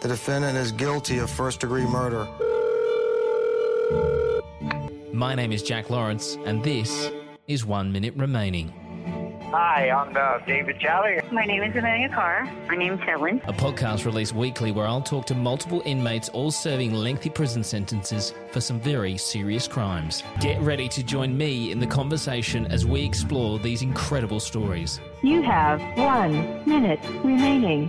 The defendant is guilty of first degree murder. My name is Jack Lawrence, and this is One Minute Remaining, Hi, I'm uh, David Jolly. My name is Amelia Carr. My name's Helen. a podcast released weekly where I'll talk to multiple inmates all serving lengthy prison sentences for some very serious crimes. Get ready to join me in the conversation as we explore these incredible stories. You have one minute remaining.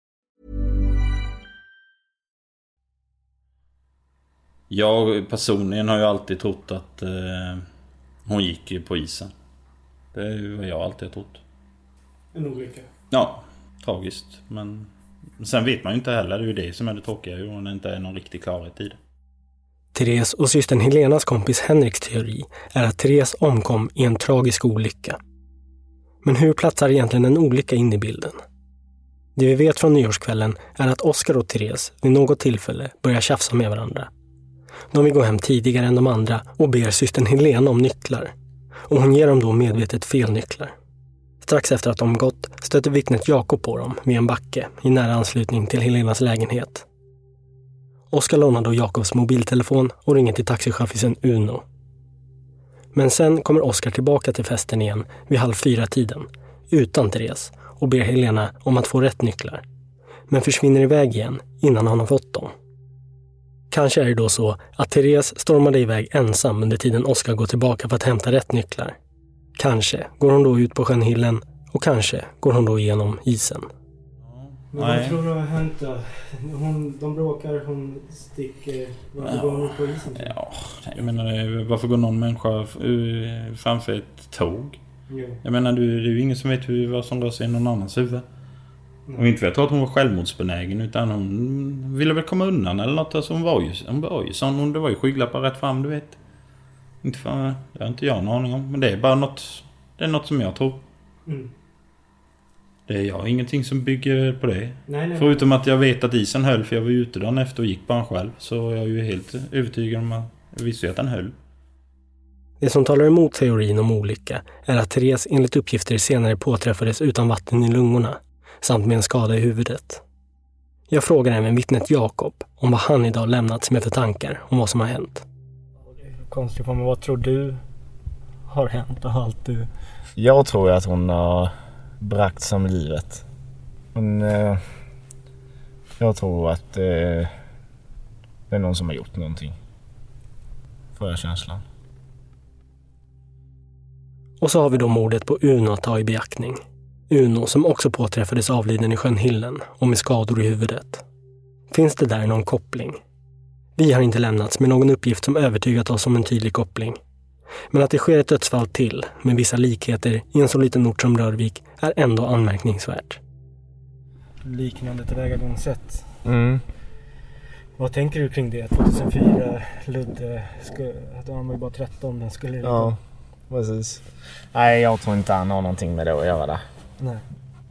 Jag personligen har ju alltid trott att eh, hon gick ju på isen. Det är ju vad jag alltid har trott. En olycka. Ja, tragiskt. Men sen vet man ju inte heller. Det är ju det som är det tråkiga. Ju, om det inte är någon riktig klarhet i det. Therese och systern Helenas kompis Henriks teori är att Therese omkom i en tragisk olycka. Men hur platsar egentligen en olycka in i bilden? Det vi vet från nyårskvällen är att Oskar och Therese vid något tillfälle börjar tjafsa med varandra. De vill gå hem tidigare än de andra och ber systern Helena om nycklar. Och hon ger dem då medvetet fel nycklar. Strax efter att de gått stöter vittnet Jakob på dem vid en backe i nära anslutning till Helenas lägenhet. Oskar lånar då Jakobs mobiltelefon och ringer till taxichaffisen Uno. Men sen kommer Oskar tillbaka till festen igen vid halv fyra-tiden, utan Therese, och ber Helena om att få rätt nycklar. Men försvinner iväg igen innan han har fått dem. Kanske är det då så att Therese stormade iväg ensam under tiden Oskar går tillbaka för att hämta rätt nycklar. Kanske går hon då ut på sjön Hillen och kanske går hon då igenom isen. Men vad tror du har hänt då? Hon, de bråkar, hon sticker. Varför Ja. går hon ut på isen? Ja, jag menar varför går någon människa framför ett tåg? Jo. Jag menar du, det är ju ingen som vet hur, vad som rör sig i någon annans huvud. Nej. Och inte för att jag tror att hon var självmordsbenägen utan hon ville väl komma undan eller något. Alltså hon var ju, hon var ju sån. Hon, det var ju skygglappar rätt fram du vet. Inte för, det har inte jag en aning om. Men det är bara något, det är något som jag tror. Mm. Det är jag ingenting som bygger på det. Nej, nej. Förutom att jag vet att isen höll för jag var ju ute dagen efter och gick bara själv. Så jag är ju helt övertygad om att jag visste att den höll. Det som talar emot teorin om olycka är att Therese enligt uppgifter senare påträffades utan vatten i lungorna samt med en skada i huvudet. Jag frågar även vittnet Jakob om vad han idag lämnats med för tankar om vad som har hänt. Konstigt på mig. Vad tror du har hänt och allt du... Jag tror att hon har bragts om livet. Men eh, jag tror att eh, det är någon som har gjort någonting. Får jag känslan. Och så har vi då mordet på Uno att ta i beaktning. Uno som också påträffades avliden i sjön Hillen och med skador i huvudet. Finns det där någon koppling? Vi har inte lämnats med någon uppgift som övertygat oss om en tydlig koppling. Men att det sker ett dödsfall till med vissa likheter i en så liten ort som Rörvik är ändå anmärkningsvärt. Liknande tillvägagångssätt. Mm. Vad tänker du kring det? 2004, Ludde, att han var ju bara 13, den skulle Ja, precis. Nej, jag tror inte han har någonting med det att göra. Nej.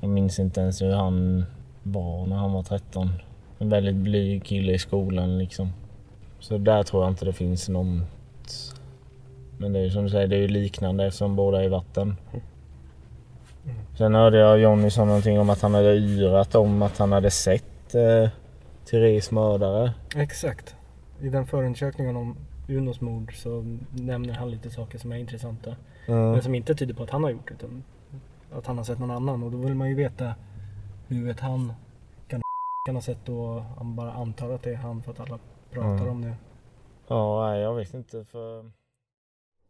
Jag minns inte ens hur han var när han var 13. En väldigt blyg kille i skolan liksom. Så där tror jag inte det finns något. Men det är ju som du säger, det är ju liknande eftersom båda är i vatten. Sen hörde jag Jonny sa någonting om att han hade yrat om att han hade sett eh, Therese mördare. Exakt. I den förundersökningen om Unos mord så nämner han lite saker som är intressanta. Ja. Men som inte tyder på att han har gjort det. Utan att han har sett någon annan. Och då vill man ju veta hur vet han kan, kan ha sett och han bara antar att det är han för att alla pratar Mm. om det. Ja, nej, jag vet inte för...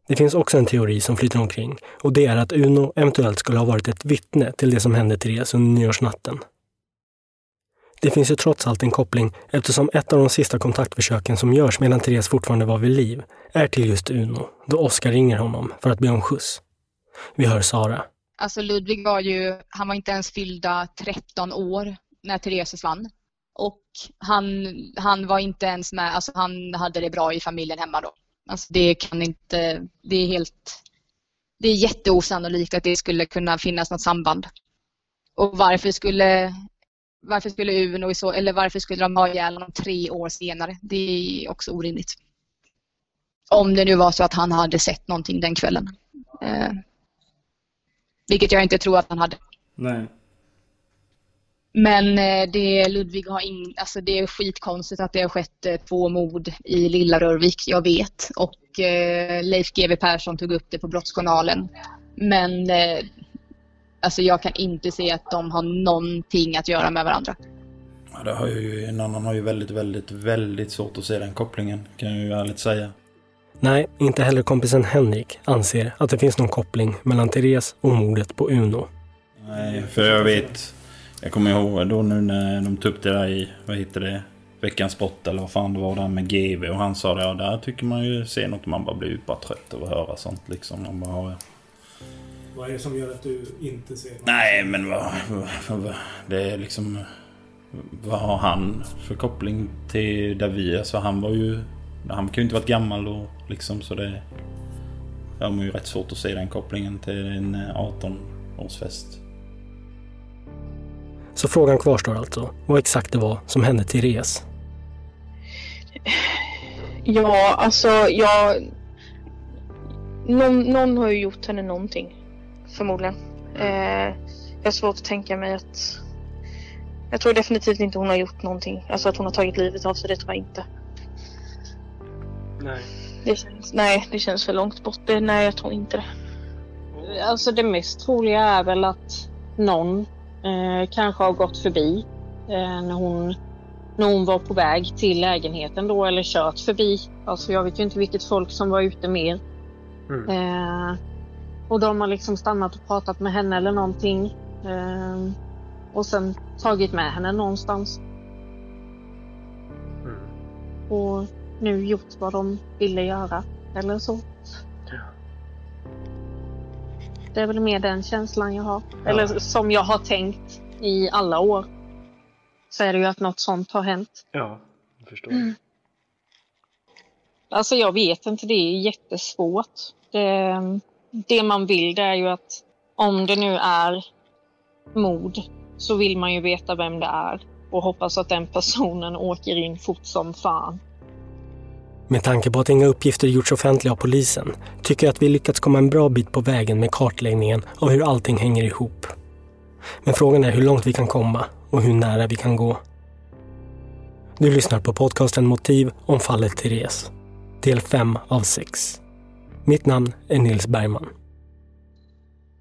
Det finns också en teori som flyter omkring och det är att Uno eventuellt skulle ha varit ett vittne till det som hände Therese under nyårsnatten. Det finns ju trots allt en koppling eftersom ett av de sista kontaktförsöken som görs medan Therese fortfarande var vid liv är till just Uno, då Oskar ringer honom för att be om skjuts. Vi hör Sara. Alltså Ludvig var ju, han var inte ens fyllda 13 år när Therese försvann. Och han, han var inte ens med, alltså han hade det bra i familjen hemma då. Alltså det kan inte, det är helt, det är jätteosannolikt att det skulle kunna finnas något samband. Och varför skulle, varför skulle Uno så, eller varför skulle de ha ihjäl honom tre år senare? Det är också orimligt. Om det nu var så att han hade sett någonting den kvällen. Eh, vilket jag inte tror att han hade. Nej. Men eh, det Ludvig har in, alltså det är skitkonstigt att det har skett eh, två mord i Lilla Rörvik, jag vet. Och eh, Leif GW Persson tog upp det på Brottsjournalen. Men eh, alltså jag kan inte se att de har någonting att göra med varandra. Ja, det har ju, en annan har ju väldigt, väldigt, väldigt svårt att se den kopplingen, kan jag ju ärligt säga. Nej, inte heller kompisen Henrik anser att det finns någon koppling mellan Therese och mordet på Uno. Nej, för jag vet... Jag kommer ihåg då nu när de tog upp det där i, vad heter det, Veckans sport eller vad fan det var där med GV och han sa det, ja där tycker man ju se något man bara blir bara trött av att höra sånt liksom. Man bara, Vad är det som gör att du inte ser något? Nej men vad, vad, vad, det är liksom... Vad har han för koppling till där vi är? Alltså han var ju... Han kan ju inte varit gammal då liksom så det... Jag har ju rätt svårt att se den kopplingen till en 18-årsfest. Så frågan kvarstår alltså, vad exakt det var som hände Therese. Ja, alltså jag... Någon, någon har ju gjort henne någonting. Förmodligen. Eh, jag har svårt att tänka mig att... Jag tror definitivt inte hon har gjort någonting. Alltså att hon har tagit livet av sig, det tror jag inte. Nej. Det känns, nej, det känns för långt bort. Det, nej, jag tror inte det. Alltså det mest troliga är väl att någon eh, kanske har gått förbi eh, när, hon, när hon var på väg till lägenheten då eller kört förbi. Alltså jag vet ju inte vilket folk som var ute mer. Mm. Eh, och de har liksom stannat och pratat med henne eller någonting. Eh, och sen tagit med henne någonstans. Mm. Och nu gjort vad de ville göra. Eller så. Det är väl mer den känslan jag har. Eller som jag har tänkt i alla år. Så är det ju att något sånt har hänt. Ja, jag förstår. Mm. Alltså jag vet inte, det är jättesvårt. Det, det man vill det är ju att om det nu är mord så vill man ju veta vem det är och hoppas att den personen åker in fort som fan. Med tanke på att inga uppgifter gjorts offentliga av polisen tycker jag att vi lyckats komma en bra bit på vägen med kartläggningen av hur allting hänger ihop. Men frågan är hur långt vi kan komma och hur nära vi kan gå. Du lyssnar på podcasten Motiv om fallet Therese. Del 5 av 6. Mitt namn är Nils Bergman.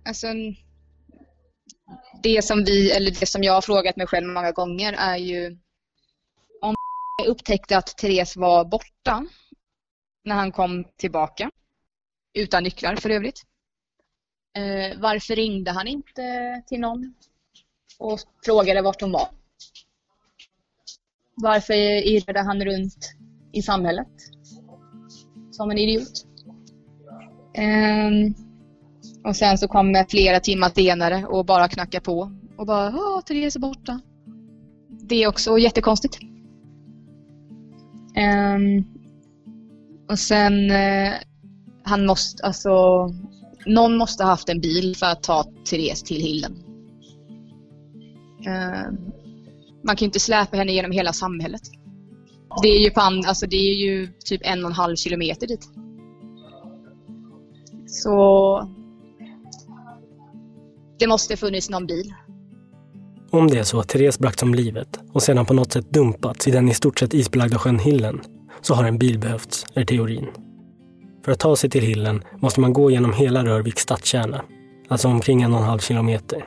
Alltså, det som vi, eller det som jag har frågat mig själv många gånger är ju upptäckte att Therese var borta när han kom tillbaka. Utan nycklar för övrigt. Eh, varför ringde han inte till någon och frågade vart hon var? Varför irrade han runt i samhället som en idiot? Eh, och sen så kom jag flera timmar senare och bara knackade på och bara Åh, Therese är borta. Det är också jättekonstigt. Um, och sen, uh, han måste, alltså, någon måste ha haft en bil för att ta Therese till Hilden. Ehm, man kan ju inte släpa henne genom hela samhället. Det är ju, på and, alltså, det är ju typ en och en halv kilometer dit. Så det måste funnits någon bil. Om det är så att Therese bragts om livet och sedan på något sätt dumpats i den i stort sett isbelagda sjön Hillen så har en bil behövts, är teorin. För att ta sig till Hillen måste man gå genom hela Rörviks stadskärna, alltså omkring en och en halv kilometer.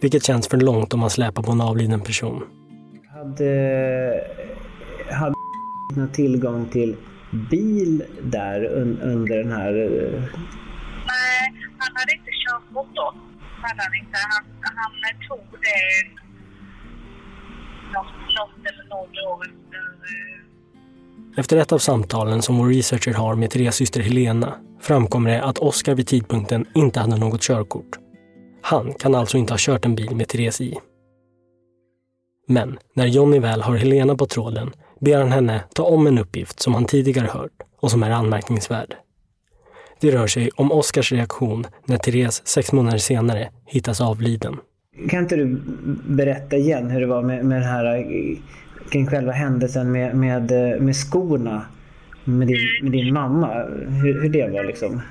Vilket känns för långt om man släpar på en avliden person. Hade, hade tillgång till bil där un, under den här... eh, Nej, han hade inte körkort då. Hade han inte. Han, han tog det något, något eller några år efter. Eh, efter ett av samtalen som vår researcher har med Therese syster Helena framkommer det att Oskar vid tidpunkten inte hade något körkort. Han kan alltså inte ha kört en bil med Therese i. Men när Johnny väl har Helena på tråden ber han henne ta om en uppgift som han tidigare hört och som är anmärkningsvärd. Det rör sig om Oskars reaktion när Therese sex månader senare hittas avliden. Kan inte du berätta igen hur det var med, med den här kring själva händelsen med, med, med skorna med din, med din mamma? Hur, hur det var liksom?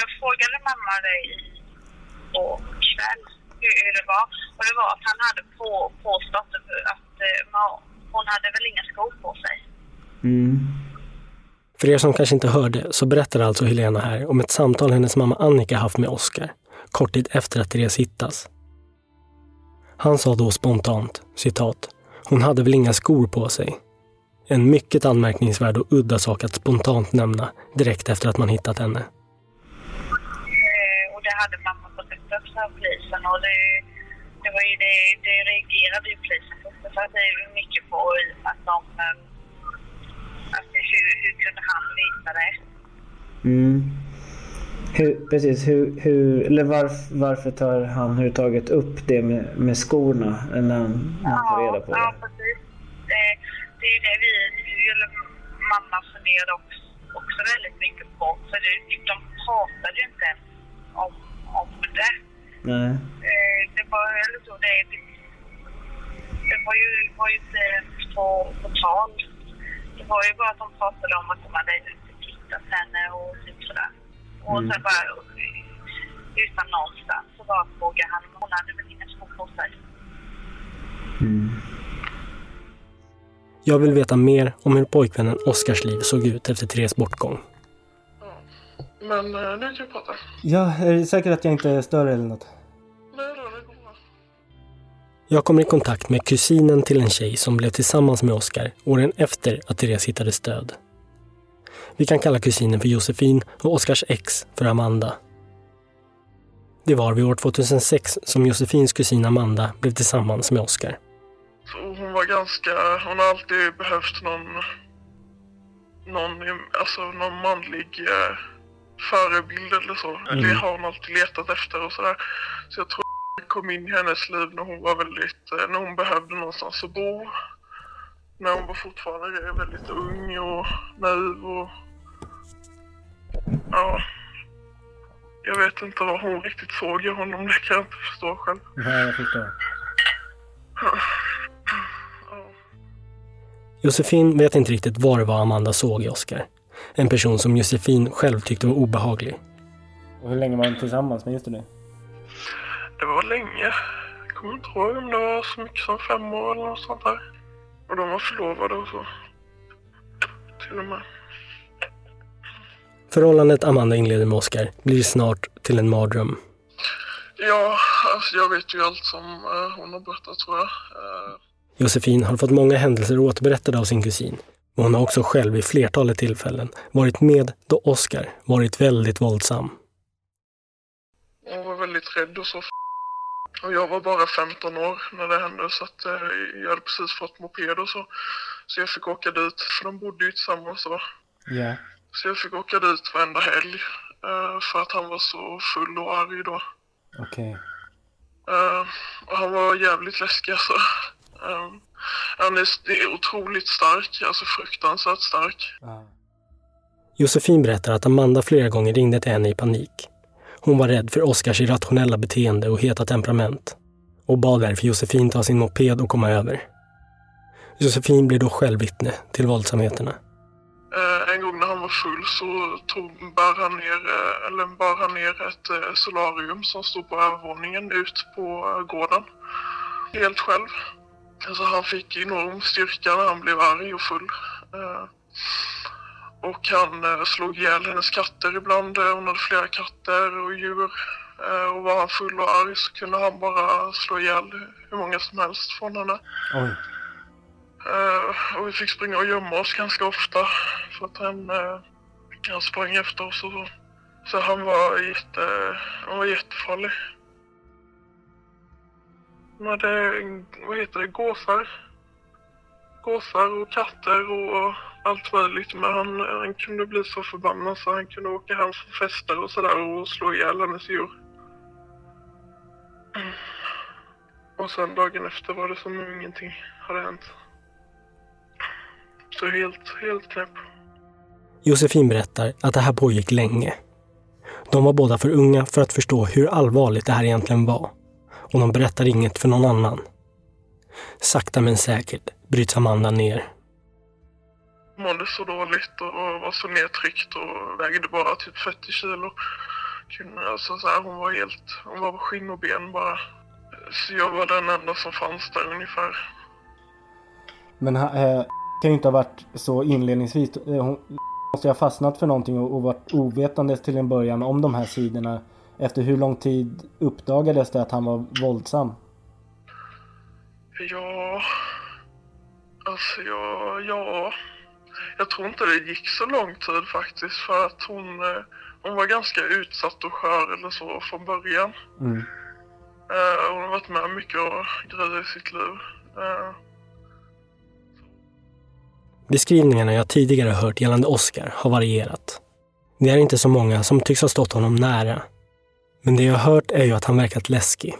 Jag frågade mamma det igår kväll hur, det var. Och det var att han hade på, påstått att uh, hon hade väl inga skor på sig. Mm. För er som kanske inte hörde så berättar alltså Helena här om ett samtal hennes mamma Annika haft med Oskar kort tid efter att Therese hittas. Han sa då spontant, citat, hon hade väl inga skor på sig. En mycket anmärkningsvärd och udda sak att spontant nämna direkt efter att man hittat henne. Eh, och det hade mamma fått upp av polisen och det, det var ju det, det reagerade ju polisen på. För att det är mycket på att de... Ehm, det, hur, hur kunde han veta det? Mm. Hur, precis, hur, hur, eller varf, varför tar han överhuvudtaget upp det med, med skorna när han, när han får reda på det? Ja, precis. Det, det är det vi, eller mamma funderade också, också väldigt mycket på. För det, de pratade ju inte ens om, om det. Nej. Eh, det var, eller så, det, det, det var ju, var ju inte på, på tal. Det var ju bara att de pratade om att de hade tittat henne och typ sådär. Och Mm. sen bara utan någonstans så bara frågade han om hon hade väl inga skor på sig. Jag vill veta mer om hur pojkvännen Oskars liv såg ut efter Therese bortgång. Men eh, nu kan vi prata. Ja, är det säkert att jag inte stör eller något? Jag kommer i kontakt med kusinen till en tjej som blev tillsammans med Oskar åren efter att Therese hittades död. Vi kan kalla kusinen för Josefin och Oskars ex för Amanda. Det var vid år 2006 som Josefins kusin Amanda blev tillsammans med Oskar. Så hon var ganska, hon har alltid behövt någon, någon, alltså någon manlig eh, förebild eller så. Mm. Det har hon alltid letat efter och sådär. Så jag tror kom in i hennes liv när hon var väldigt, eh, när hon behövde någonstans att bo. När hon var fortfarande väldigt ung och naiv och ja. Jag vet inte vad hon riktigt såg i honom, det kan jag inte förstå själv. Nej, jag förstår. Josefin vet inte riktigt vad det var Amanda såg i Oskar. En person som Josefin själv tyckte var obehaglig. Och hur länge var de tillsammans med just det? Det var länge. Jag kommer inte ihåg om det var så mycket som fem år eller något sånt där. Och de var förlovade och så. Till och med. Förhållandet Amanda inleder med Oskar blir snart till en mardröm. Ja, alltså jag vet ju allt som eh, hon har berättat tror jag. Eh, Josefin har fått många händelser återberättade av sin kusin. Och hon har också själv vid flertalet tillfällen varit med då Oskar varit väldigt våldsam. hon var väldigt rädd och så. Och jag var bara 15 år när det hände så att eh, jag hade precis fått moped och så. Så jag fick åka dit, för de bodde ju tillsammans då. Ja. Så jag fick åka dit varenda helg. eh, för att han var så full och arg då. Okej. Eh, och han var jävligt läskig alltså. Eh, han är, otroligt stark, alltså fruktansvärt stark. Josefin berättar att Amanda flera gånger ringde till henne i panik. Hon var rädd för Oskars irrationella beteende och heta temperament och bad därför Josefin ta sin moped och komma över. Josefin blir då själv vittne till våldsamheterna. Eh, en gång när han var full så tog, bar, han ner, eh, eller bar han ner ett eh, solarium som stod på övervåningen ut på gården. Helt själv. Alltså han fick enorm styrka när han blev arg och full. Och han eh, slog ihjäl hennes katter ibland. Eh, Hon hade flera katter och djur. Eh, och var han full och arg så kunde han bara slå ihjäl hur många som helst från henne. Oj. Och vi fick springa och gömma oss ganska ofta för att han, han sprang efter oss och så. Så han var, jätte, han var jättefarlig. Han hade, vad heter det, gåsar. Gåsar och katter och allt möjligt. Men han, han kunde bli så förbannad så han kunde åka hem från fester och sådär och slå ihjäl hennes djur. Mm. Och sen dagen efter var det som om ingenting hade hänt. Så helt, helt knäpp. Josefin berättar att det här pågick länge. De var båda för unga för att förstå hur allvarligt det här egentligen var. Och de berättar inget för någon annan. Sakta men säkert bryts Amanda ner. Mådde så dåligt och var så nedtryckt och vägde bara typ 40 kilo. Alltså så här, hon var helt, hon var skinn och ben bara. Så jag var den enda som fanns där ungefär. Men eh, kan ju inte ha varit så inledningsvis. Eh, Hon måste ju ha fastnat för någonting och, och varit ovetandes till en början om de här sidorna. Efter hur lång tid uppdagades det att han var våldsam? Ja, alltså ja, ja. Jag tror inte det gick så lång tid faktiskt för att hon, eh, hon var ganska utsatt och skör eller så från början. Mm. Eh, hon har varit med mycket och grejer i sitt liv. Eh, Beskrivningarna jag tidigare hört gällande Oscar har varierat. Det är inte så många som tycks ha stått honom nära. Men det jag har hört är ju att han verkat läskig.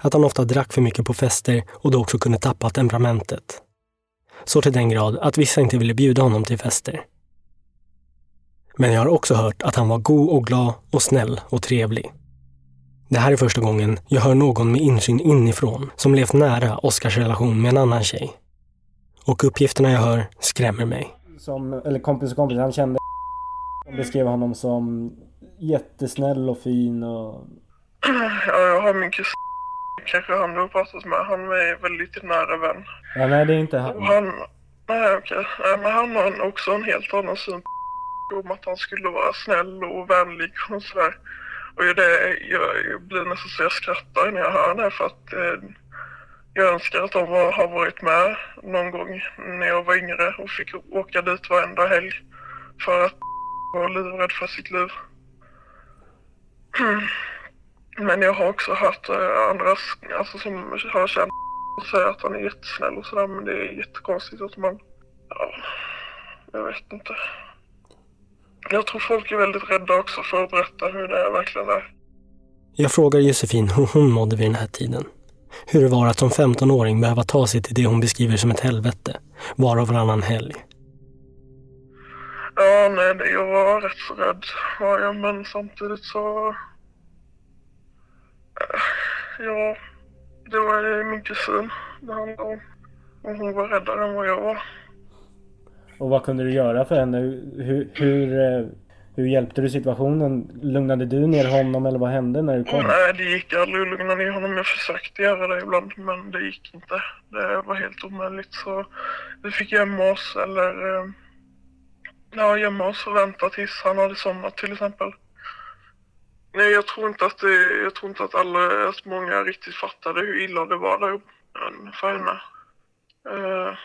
Att han ofta drack för mycket på fester och då också kunde tappa temperamentet. Så till den grad att vissa inte ville bjuda honom till fester. Men jag har också hört att han var god och glad och snäll och trevlig. Det här är första gången jag hör någon med insyn inifrån som levt nära Oscars relation med en annan tjej. Och uppgifterna jag hör skrämmer mig. Som, eller kompis och kompis, han kände De beskrev honom som jättesnäll och fin och... ja, jag har min kusin, kanske han har pratat med. Han är väldigt nära vän. Ja, nej det är inte han. Och han, nej okej, Nej, men han har också en helt annan syn på om att han skulle vara snäll och vänlig och sådär. Och det, jag, jag blir nästan så jag skrattar när jag hör det för att eh, jag önskar att de var, har varit med någon gång när jag var yngre och fick åka dit varenda helg för att vara livrädd för sitt liv. Men jag har också hört eh, andra alltså, som har känt säga att han är jättesnäll och sådär men det är jättekonstigt att man... Ja, jag vet inte. Jag tror folk är väldigt rädda också för att berätta hur det verkligen är. Jag frågar Josefin hur hon mådde vid den här tiden. Hur det var att som 15-åring behöva ta sig till det hon beskriver som ett helvete, var och varannan helg. Ja, nej, jag var rätt så rädd var jag, men samtidigt så... Ja, det var min kusin det handlade om. Och hon var räddare än vad jag var. Och vad kunde du göra för henne? Hur, hur, eh, hur hjälpte du situationen? Lugnade du ner honom eller vad hände när du kom? Nej, det gick aldrig att lugna ner honom. Jag försökte göra det ibland, men det gick inte. Det var helt omöjligt. Så vi fick gömma oss eller... eh, Ja, gömma oss och vänta tills han hade somnat till exempel. Nej, jag tror inte att det, jag tror inte att alla, att många riktigt fattade hur illa det var där uppe för henne. Eh,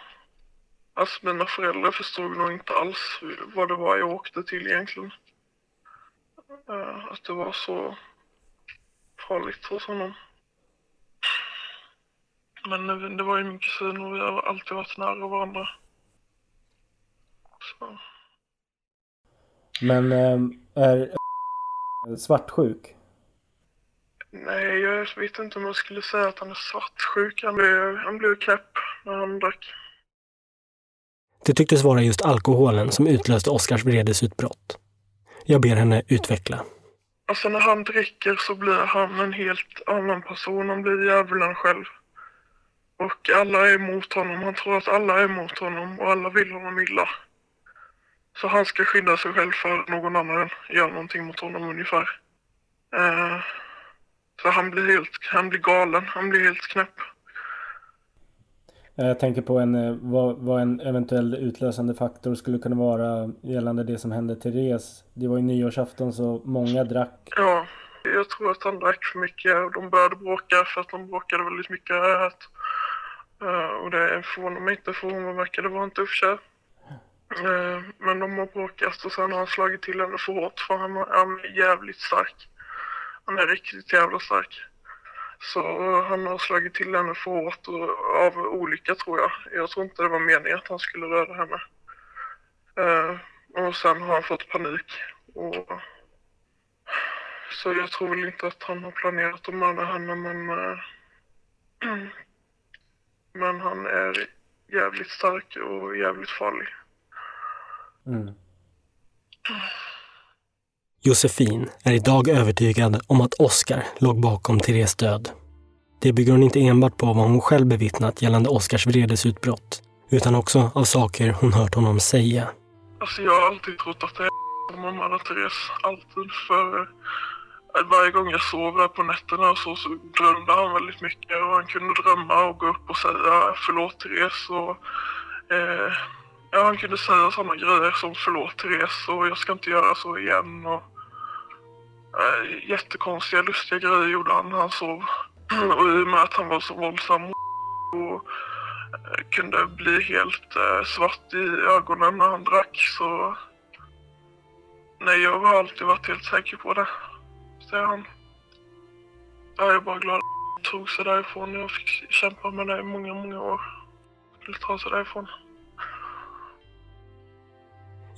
alltså mina föräldrar förstod nog inte alls vad det var jag åkte till egentligen. Eh, att det var så farligt hos honom. Men det- var ju min kusin och vi har alltid varit nära varandra. Så. Men eh, är svartsjuk? Nej, jag vet inte om jag skulle säga att han är svartsjuk. Han blev, han blev knäpp när han drack. Det tycktes vara just alkoholen som utlöste Oskars vredesutbrott. Jag ber henne utveckla. Alltså när han dricker så blir han en helt annan person. Han blir djävulen själv. Och alla är emot honom. Han tror att alla är emot honom och alla vill honom illa. Så han ska skydda sig själv för någon annan gör någonting mot honom ungefär. Eh, så han blir helt, han blir galen. Han blir helt knäpp. Jag tänker på en, eh, vad, vad en eventuell utlösande faktor skulle kunna vara gällande det som hände Therese. Det var ju nyårsafton så många drack. Ja, jag tror att han drack för mycket och de började bråka för att de bråkade väldigt mycket. Eh, och det förvånar mig inte för hon verkade vara en tuff tjej. Eh, men de har bråkat och sen har han slagit till henne för hårt för han, är jävligt stark. Han är riktigt jävla stark. Så han har slagit till henne för hårt och av olycka tror jag. Jag tror inte det var meningen att han skulle röra henne. Eh, och sen har han fått panik. Och Så jag tror väl inte att han har planerat att mörda henne men... Eh, men han är jävligt stark och jävligt farlig. Mm. Josefin är idag övertygad om att Oskar låg bakom Therese död. Det bygger hon inte enbart på vad hon själv bevittnat gällande Oskars vredesutbrott, utan också av saker hon hört honom säga. Alltså jag har alltid trott att det är har mördat Therese. Alltid. För varje gång jag sov där på nätterna och så, så drömde han väldigt mycket. Och han kunde drömma och gå upp och säga förlåt Therese. Och, eh, ja, han kunde säga sådana grejer som förlåt Therese och jag ska inte göra så igen. Och, äh, jättekonstiga, lustiga grejer gjorde han när han sov. Och i och med att han var så våldsam och äh, kunde bli helt äh, svart i ögonen när han drack så... Nej, jag har alltid varit helt säker på det, säger han. Jag är bara glad att han tog sig därifrån. Jag fick kämpa med det i många, många år. Skulle ta sig därifrån.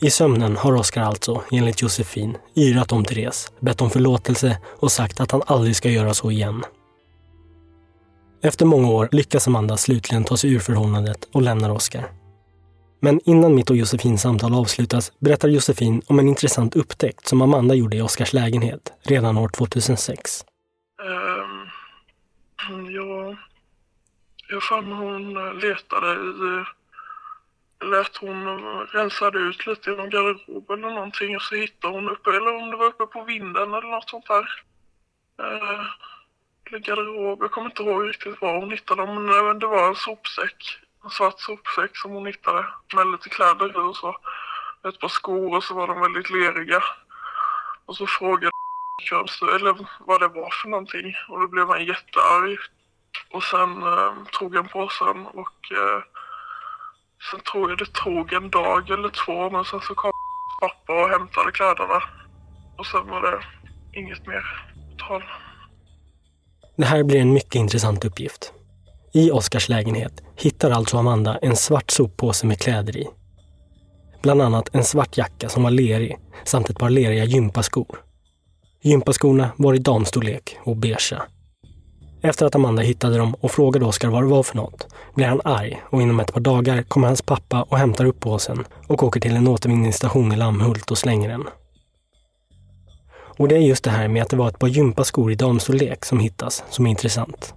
I sömnen har Oskar alltså, enligt Josefin, yrat om Therese, bett om förlåtelse och sagt att han aldrig ska göra så igen. Efter många år lyckas Amanda slutligen ta sig ur förhållandet och lämnar Oskar. Men innan mitt och Josefins samtal avslutas berättar Josefin om en intressant upptäckt som Amanda gjorde i Oskars lägenhet redan år 2006. Um, jag... Jag fann hon letade i... Lät hon rensade ut lite i någon garderob eller någonting och så hittade hon uppe, eller om det var uppe på vinden eller något sånt där. Eh, eller garderob, jag kommer inte ihåg riktigt var hon hittade dem, men det var en sopsäck. En svart sopsäck som hon hittade med lite kläder i och så. Ett par skor och så var de väldigt leriga. Och så frågade eller vad det var för någonting och då blev han jättearg. Och sen eh, tog han påsen och eh, sen tror jag det tog en dag eller två men sen så kom pappa och hämtade kläderna. Och sen var det inget mer tal. Det här blir en mycket intressant uppgift. I Oskars lägenhet hittar alltså Amanda en svart soppåse med kläder i. Bland annat en svart jacka som var lerig samt ett par leriga gympaskor. Gympaskorna var i damstorlek och beigea. Efter att Amanda hittade dem och frågade Oskar vad det var för något blir han arg och inom ett par dagar kommer hans pappa och hämtar upp påsen och åker till en återvinningsstation i Lammhult och slänger den. Och det är just det här med att det var ett par gympaskor i damstorlek som hittas som är intressant.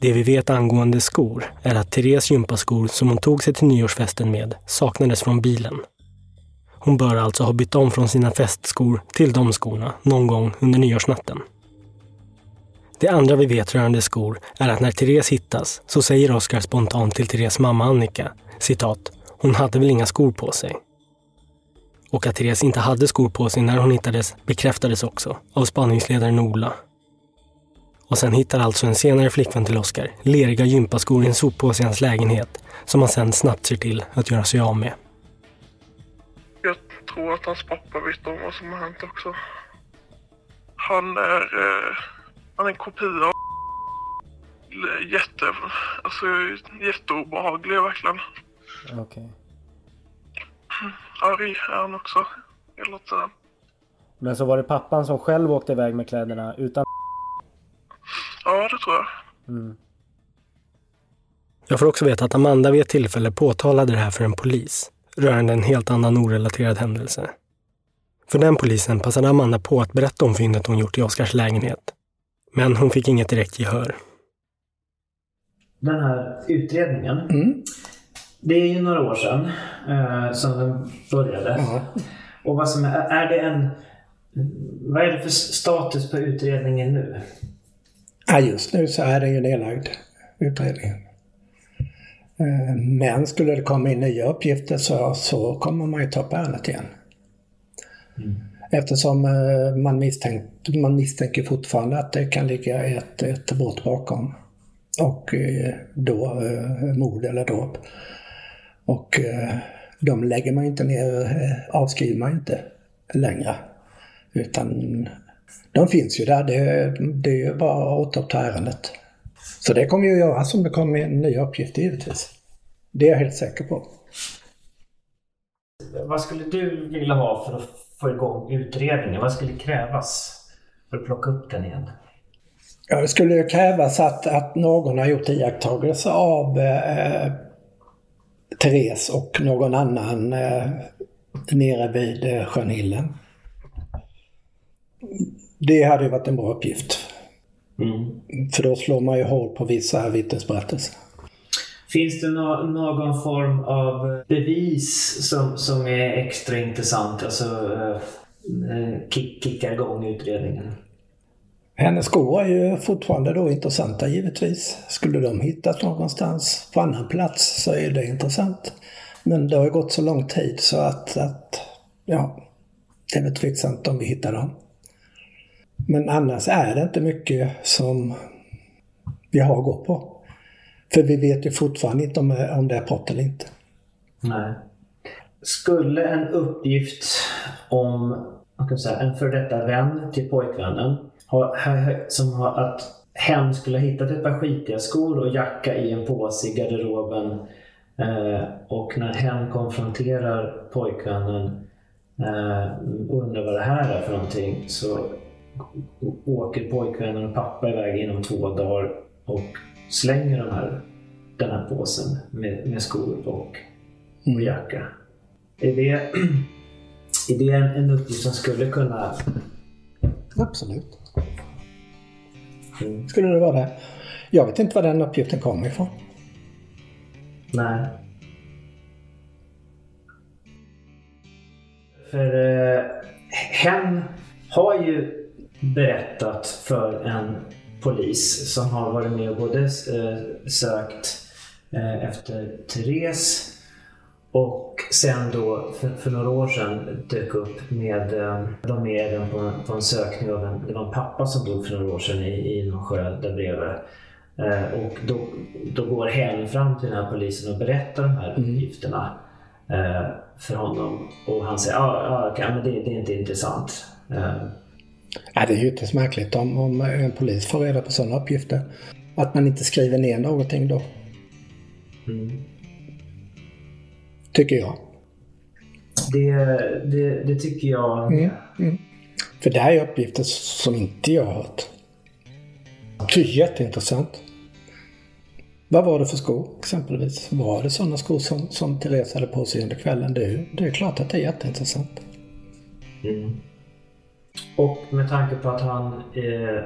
Det vi vet angående skor är att Therese gympaskor som hon tog sig till nyårsfesten med saknades från bilen. Hon bör alltså ha bytt om från sina festskor till de skorna någon gång under nyårsnatten. Det andra vi vet rörande skor är att när Therese hittas så säger Oskar spontant till Theres mamma Annika, citat, hon hade väl inga skor på sig. Och att Therese inte hade skor på sig när hon hittades bekräftades också av spaningsledaren Ola. Och sen hittar alltså en senare flickvän till Oskar leriga gympaskor i en soppåse i hans lägenhet som han sen snabbt ser till att göra sig av med. Jag tror att hans pappa vet om vad som har hänt också. Han är, eh, han är en kopia av jätte, alltså jätteobehaglig verkligen. Okej. Arg är han också hela tiden. Men så var det pappan som själv åkte iväg med kläderna utan Ja, det tror jag. mm. Jag får också veta att Amanda vid ett tillfälle påtalade det här för en polis rörande en helt annan orelaterad händelse. För den polisen passade Amanda på att berätta om fyndet hon gjort i Oskars lägenhet. Men hon fick inget direkt gehör. Den här utredningen. Det är ju några år sedan eh, som den började. Och vad som är, är det en... Vad är det för status på utredningen nu? Ja, just nu så är den ju nedlagd, utredningen. Eh, Men skulle det komma in nya uppgifter så, så kommer man ju ta upp ärendet igen. Eftersom eh, man, misstänkt, man misstänker fortfarande att det kan ligga ett, ett brott bakom. Och eh, då eh, mord eller dråp. Och de lägger man inte ner, avskriver man inte längre. Utan de finns ju där. Det, det är ju bara att återuppta ärendet. Så det kommer ju att göras om det kommer in nya uppgifter givetvis. Det är jag helt säker på. Vad skulle du vilja ha för att få igång utredningen? Vad skulle krävas? för att plocka upp den igen? Ja, det skulle ju krävas att, att någon har gjort iakttagelse av eh, Therese och någon annan eh, nere vid eh, sjön Hillen. Det hade ju varit en bra uppgift. Mm. För då slår man ju hål på vissa vittnesberättelser. Finns det no någon form av eh, bevis som, som är extra intressant? Alltså eh, eh kick, kickar igång utredningen? Hennes skor är ju fortfarande då intressanta givetvis. Skulle de hittas någonstans på annan plats så är det intressant. Men det har ju gått så lång tid så att, att ja, det är väl tveksamt om vi hittar dem. Men annars är det inte mycket som vi har att gå på. För vi vet ju fortfarande inte om, eh, om det är pott eller inte. Nej. Skulle en uppgift om man kan säga, en för detta vän till pojkvännen ha, som har att hen skulle ha hittat ett par skitiga skor och jacka i en påse i garderoben eh, och när hen konfronterar pojkvännen eh, och undrar vad det här är för någonting så åker pojkvännen och pappa iväg inom två dagar och slänger den här, den här påsen med, med skor och, och jacka. Är det, är det en, en uppgift som skulle kunna... Absolut. Skulle det vara det. Jag vet inte var den uppgiften kommer ifrån. Nej. För eh, hen har ju berättat för en polis som har varit med och både eh, sökt eh, efter Therese och sen då för, för några år sedan dök upp med, eh, var med även på, på en sökning av en, det var en pappa som dog för några år sedan i, i någon sjö där bredvid. Eh, och då, då går hen fram till den här polisen och berättar de här uppgifterna eh, för honom. Och han säger ja, ah, okay, men det, det är inte intressant. Eh, Ja, det är ju ytterst märkligt om, om en polis får reda på sådana uppgifter. Att man inte skriver ner någonting då. mm. Tycker jag. det, det, det tycker jag Mm. Mm. För det här är uppgifter som inte jag har hört. Det är jätteintressant. Vad var det för skor exempelvis? Var det sådana skor som, som Therese hade på sig under kvällen? Det det är klart att det är jätteintressant. Mm. Och med tanke på att han, eh,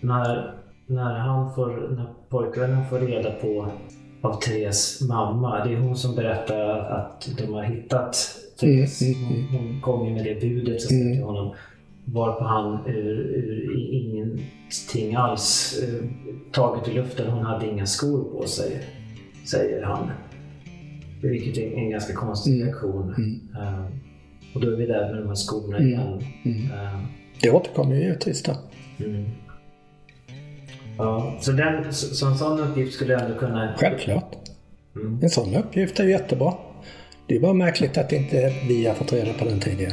när, när han får, när pojkvännen får reda på av Therese mamma, det är hon som berättar att de har hittat Therese. Mm, mm, Hon, hon kom ju med det budet så säga, till honom. Varpå han ur, ur ingenting alls eh, taget i luften, hon hade inga skor på sig, säger han. Vilket är en ganska konstig reaktion. Eh, och då är vi där med de här skorna Mm. igen. Mm. Eh, Det återkommer ju givetvis då. Mm. Ja, så, den, så, så en sån uppgift skulle ändå kunna... Självklart. Mm. En sån uppgift är jättebra. Det är bara märkligt att inte vi har fått reda på den tidigare.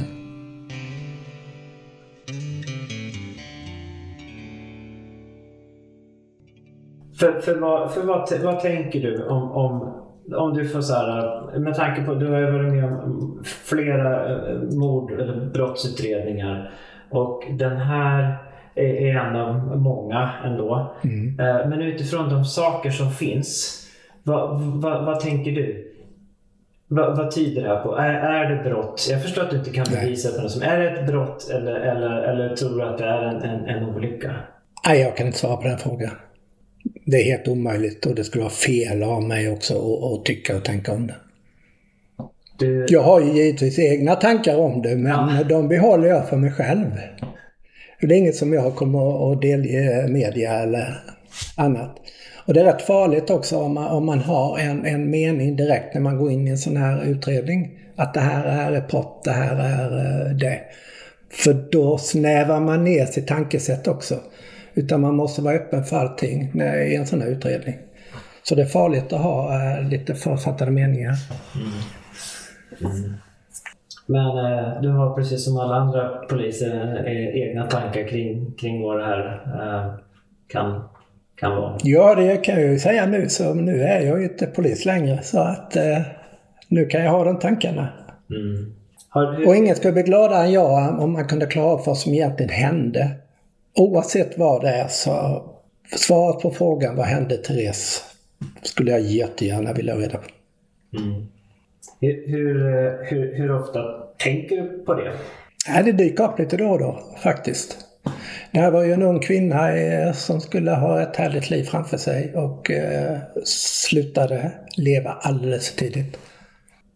För, för, vad, för vad, vad tänker du om, om, om du får så här, med tanke på, du har ju varit med om flera eh, mord eller brottsutredningar och den här är en av många ändå. Eh, Men utifrån de saker som finns, vad, vad, vad tänker du? Vad, vad tyder det här på? Är, är det brott? Jag förstår att du inte kan bevisa det på något som Är det ett brott eller, eller, eller tror du att det är en, en, en olycka? Nej, jag kan inte svara på den frågan. Det är helt omöjligt och det skulle vara fel av mig också att, tycka och tänka om det. Du... Jag har ju givetvis egna tankar om det, men de behåller jag för mig själv. Det är inget som jag kommer att delge media eller annat. Och det är rätt farligt också om man, om man har en, en mening direkt när man går in i en sån här utredning. Att det här är brott, det här är eh, det. För då snävar man ner sitt tankesätt också. Utan man måste vara öppen för allting när, i en sån här utredning. Så det är farligt att ha eh, lite författade meningar. Men eh, du har precis som alla andra poliser eh, egna tankar kring, kring vad det här eh, kan, kan vara. Ja, det kan jag ju säga nu. Så nu är jag ju inte polis längre. Så att eh, nu kan jag ha de tankarna. Mm. Du... Och ingen skulle bli gladare än jag om man kunde klara upp vad som egentligen hände. Oavsett vad det är så svaret på frågan vad hände Therese skulle jag jättegärna vilja på. Mm. Hur, hur, hur, hur ofta tänker du på det? Ja, det dyker upp lite då och då faktiskt. Det här var ju en ung kvinna eh, som skulle ha ett härligt liv framför sig och eh, slutade leva alldeles för tidigt.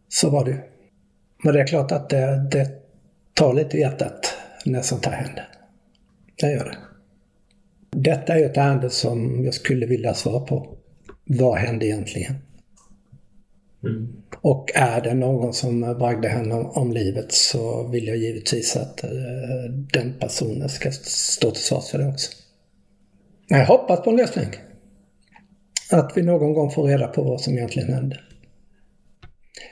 Så var det. Men det är klart att det, det tar lite i hjärtat när sånt här händer. Det gör det. Detta är ett ärende som jag skulle vilja svara på. Vad hände egentligen? Mm. Och är det någon som bragde henne om, livet så vill jag givetvis att uh, den personen ska stå till svars för det också. Jag hoppas på en lösning. Att vi någon gång får reda på vad som egentligen hände.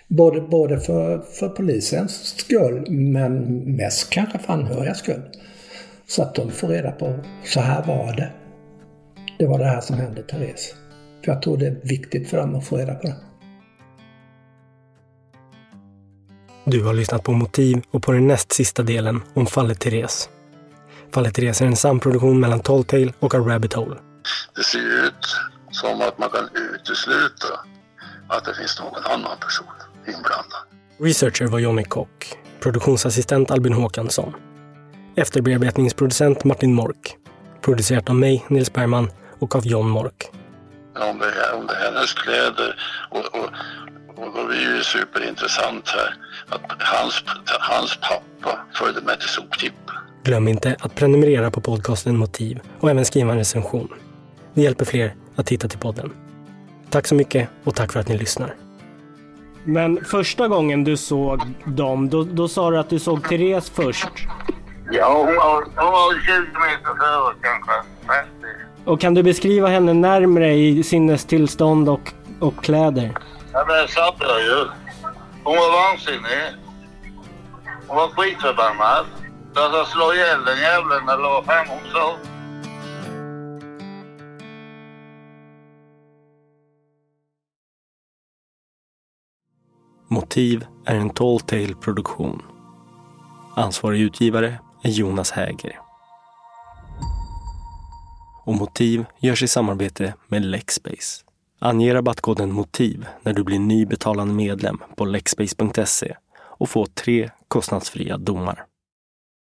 Både, både för, för polisens skull men mest kanske för anhörigas skull. Så att de får reda på, så här var det. Det var det här som hände Therese. För jag tror det är viktigt för dem att få reda på det. Du har lyssnat på Motiv och på den näst sista delen om fallet Therese. Fallet Therese är en samproduktion mellan Talltale och A Rabbit Hole. Det ser ut som att man kan utesluta att det finns någon annan person inblandad. Researcher var Johnny Kock, produktionsassistent Albin Håkansson, efterbearbetningsproducent Martin Mork, producerat av mig, Nils Bergman, och av John Mork. Om det, om det är hennes kläder och, och och då blir det superintressant här att hans, hans pappa följde med till soptippen. Glöm inte att prenumerera på podcasten Motiv och även skriva en recension. Det hjälper fler att titta till podden. Tack så mycket och tack för att ni lyssnar. Men första gången du såg dem, då, då sa du att du såg Therese först. Ja, hon var, hon var 20 meter före kanske. 30. Och kan du beskriva henne närmre i sinnestillstånd och, och kläder? Ja, det satte jag ju. Hon var vansinnig. Hon var skitförbannad. Jag sa slå ihjäl den jävlen eller vad fan hon sa. Motiv är en Talltale-produktion. Ansvarig utgivare är Jonas Häger. Och Motiv görs i samarbete med Lexbase. Ange rabattkoden MOTIV när du blir ny betalande medlem på lexbase.se och få tre kostnadsfria domar.